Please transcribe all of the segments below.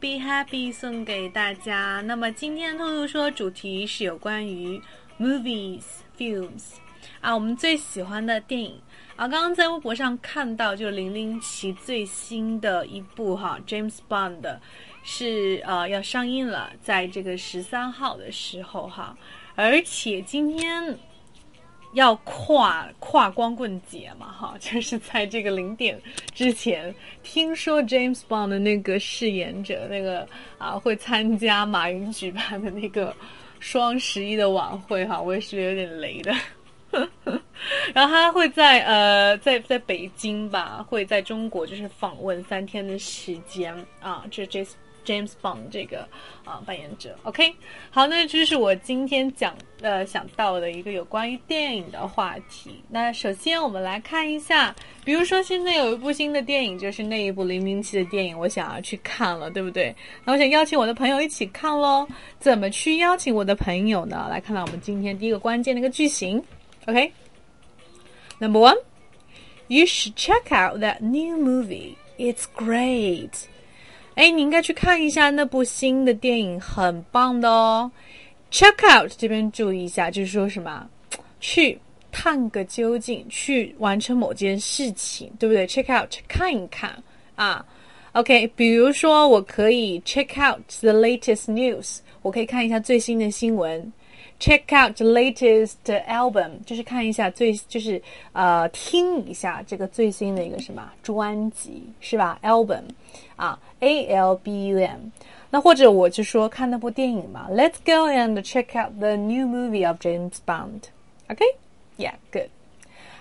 Be Happy 送给大家。那么今天兔兔说主题是有关于 movies films 啊，我们最喜欢的电影啊。刚刚在微博上看到，就零零七最新的一部哈，James Bond 是呃要上映了，在这个十三号的时候哈，而且今天。要跨跨光棍节嘛，哈，就是在这个零点之前，听说 James Bond 的那个饰演者那个啊会参加马云举办的那个双十一的晚会，哈，我也是有点雷的。然后他会在呃在在北京吧，会在中国就是访问三天的时间啊，这这。James Bond 这个啊扮演者，OK，好，那这是我今天讲呃想到的一个有关于电影的话题。那首先我们来看一下，比如说现在有一部新的电影，就是那一部零零七的电影，我想要去看了，对不对？那我想邀请我的朋友一起看喽。怎么去邀请我的朋友呢？来看到我们今天第一个关键的一个句型，OK，Number one，You should check out that new movie. It's great. 哎，你应该去看一下那部新的电影，很棒的哦。Check out 这边注意一下，就是说什么？去探个究竟，去完成某件事情，对不对？Check out 看一看啊。OK，比如说我可以 check out the latest news，我可以看一下最新的新闻。Check out the latest album，就是看一下最，就是呃听一下这个最新的一个什么专辑，是吧？Album。啊，A L B U M，那或者我就说看那部电影嘛，Let's go and check out the new movie of James Bond。OK，Yeah，good。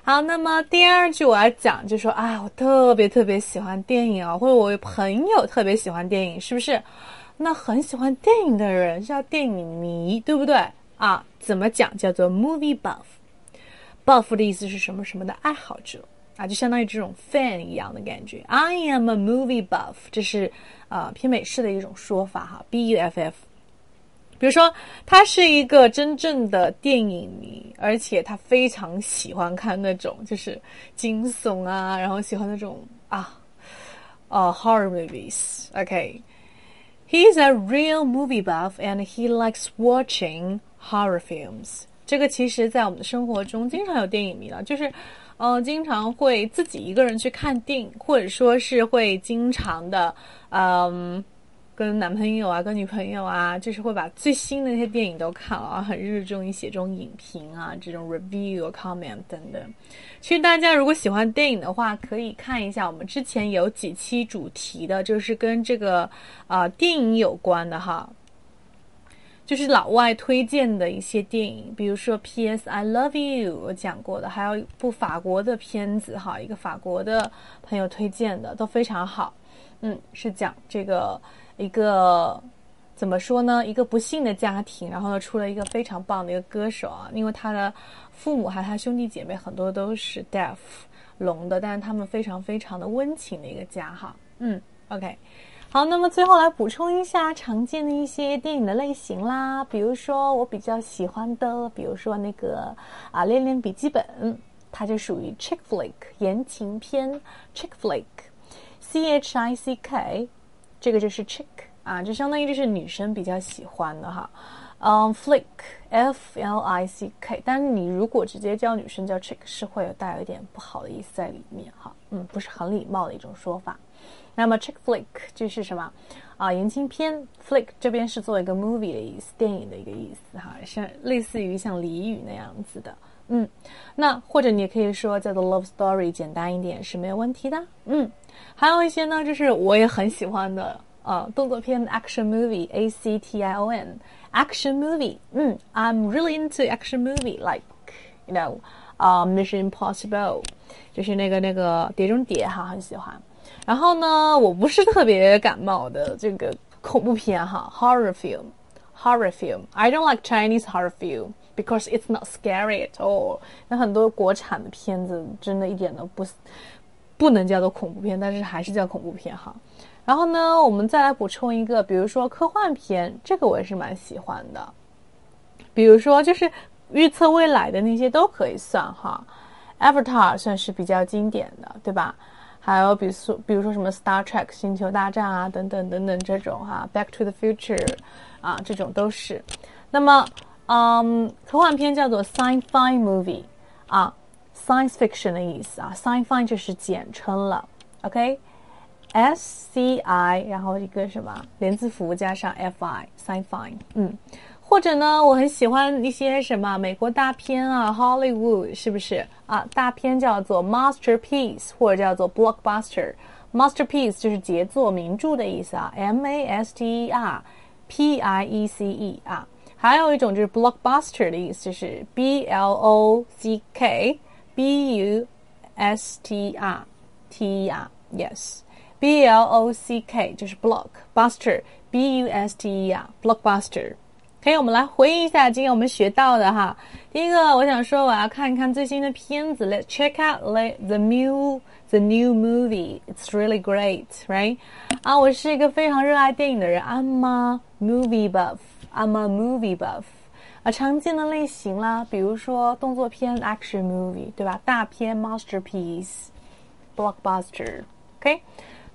好，那么第二句我要讲，就说啊，我特别特别喜欢电影啊，或者我有朋友特别喜欢电影，是不是？那很喜欢电影的人叫电影迷，对不对？啊，怎么讲？叫做 movie buff。buff 的意思是什么？什么的爱好者。啊，就相当于这种 fan 一样的感觉。I am a movie buff，这是啊偏美式的一种说法哈，B U F F。比如说，他是一个真正的电影迷，而且他非常喜欢看那种就是惊悚啊，然后喜欢那种啊呃 horror movies。OK is a real movie buff and he likes watching horror films。这个其实在我们的生活中经常有电影迷了，就是。嗯，经常会自己一个人去看电影，或者说是会经常的，嗯，跟男朋友啊、跟女朋友啊，就是会把最新的那些电影都看了啊，很热衷于写这种影评啊、这种 review、comment 等等。其实大家如果喜欢电影的话，可以看一下我们之前有几期主题的，就是跟这个啊电影有关的哈。就是老外推荐的一些电影，比如说《P.S. I Love You》，我讲过的，还有一部法国的片子哈，一个法国的朋友推荐的，都非常好。嗯，是讲这个一个怎么说呢？一个不幸的家庭，然后呢出了一个非常棒的一个歌手啊，因为他的父母还有他兄弟姐妹很多都是 deaf 聋的，但是他们非常非常的温情的一个家哈。嗯，OK。好，那么最后来补充一下常见的一些电影的类型啦，比如说我比较喜欢的，比如说那个啊《恋恋笔记本》，它就属于 chick flick 言情片，chick flick，C H I C K，这个就是 chick 啊，就相当于就是女生比较喜欢的哈，嗯，flick，F L I C K，但是你如果直接叫女生叫 chick，是会有带有一点不好的意思在里面哈，嗯，不是很礼貌的一种说法。那么 chick flick 就是什么啊？言情片 flick 这边是做一个 movie 的意思，电影的一个意思哈，像类似于像俚语那样子的。嗯，那或者你也可以说叫做 love story，简单一点是没有问题的。嗯，还有一些呢，就是我也很喜欢的呃动作片 action movie，A C T I O N action movie。嗯，I'm really into action movie like you know 啊 Mission Impossible，就是那个那个碟中谍哈，很喜欢。然后呢，我不是特别感冒的这个恐怖片哈，horror film，horror film。I don't like Chinese horror film because it's not scary at all。那很多国产的片子真的一点都不不能叫做恐怖片，但是还是叫恐怖片哈。 然后呢，我们再来补充一个，比如说科幻片，这个我也是蛮喜欢的。比如说就是预测未来的那些都可以算哈，Avatar 算是比较经典的，对吧？还有比如说比如说什么 Star Trek 星球大战啊等等等等这种哈，Back to the Future 啊这种都是。那么，嗯，科幻片叫做 Sci-Fi movie 啊，Science Fiction 的意思啊，Sci-Fi 就是简称了 OK S C I，然后一个什么连字符加上 F I，Sci-Fi，嗯。或者呢，我很喜欢一些什么美国大片啊，Hollywood 是不是啊？大片叫做 masterpiece 或者叫做 blockbuster。masterpiece 就是杰作、名著的意思啊，M A S T E R P I E C E 啊。还有一种就是 blockbuster 的意思，就是 B L O C K B U S T E R T E R，Yes Yes，B L O C K 就是 blockbuster B U S T E R blockbuster。可以，我们来回忆一下今天我们学到的哈。第一个，我想说我要看一看最新的片子，Let's check out the new the new movie. It's really great, right? 啊，我是一个非常热爱电影的人，I'm a movie buff. I'm a movie buff. 啊，常见的类型啦，比如说动作片 action movie，对吧？大片 masterpiece, blockbuster. OK，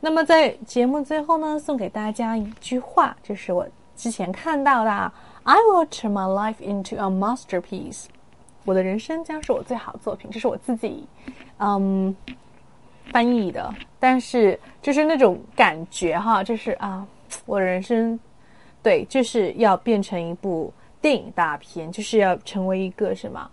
那么在节目最后呢，送给大家一句话，这是我之前看到的。I will turn my life into a masterpiece。我的人生将是我最好的作品，这是我自己，嗯，翻译的。但是就是那种感觉哈，就是啊，我人生，对，就是要变成一部电影大片，就是要成为一个什么？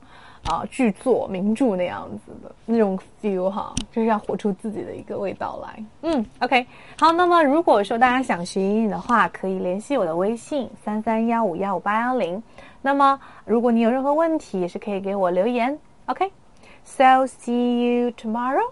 啊，剧作名著那样子的那种 feel 哈，就是要活出自己的一个味道来。嗯，OK，好。那么如果说大家想学英语的话，可以联系我的微信三三幺五幺五八幺零。那么如果你有任何问题，也是可以给我留言。OK，so see you tomorrow。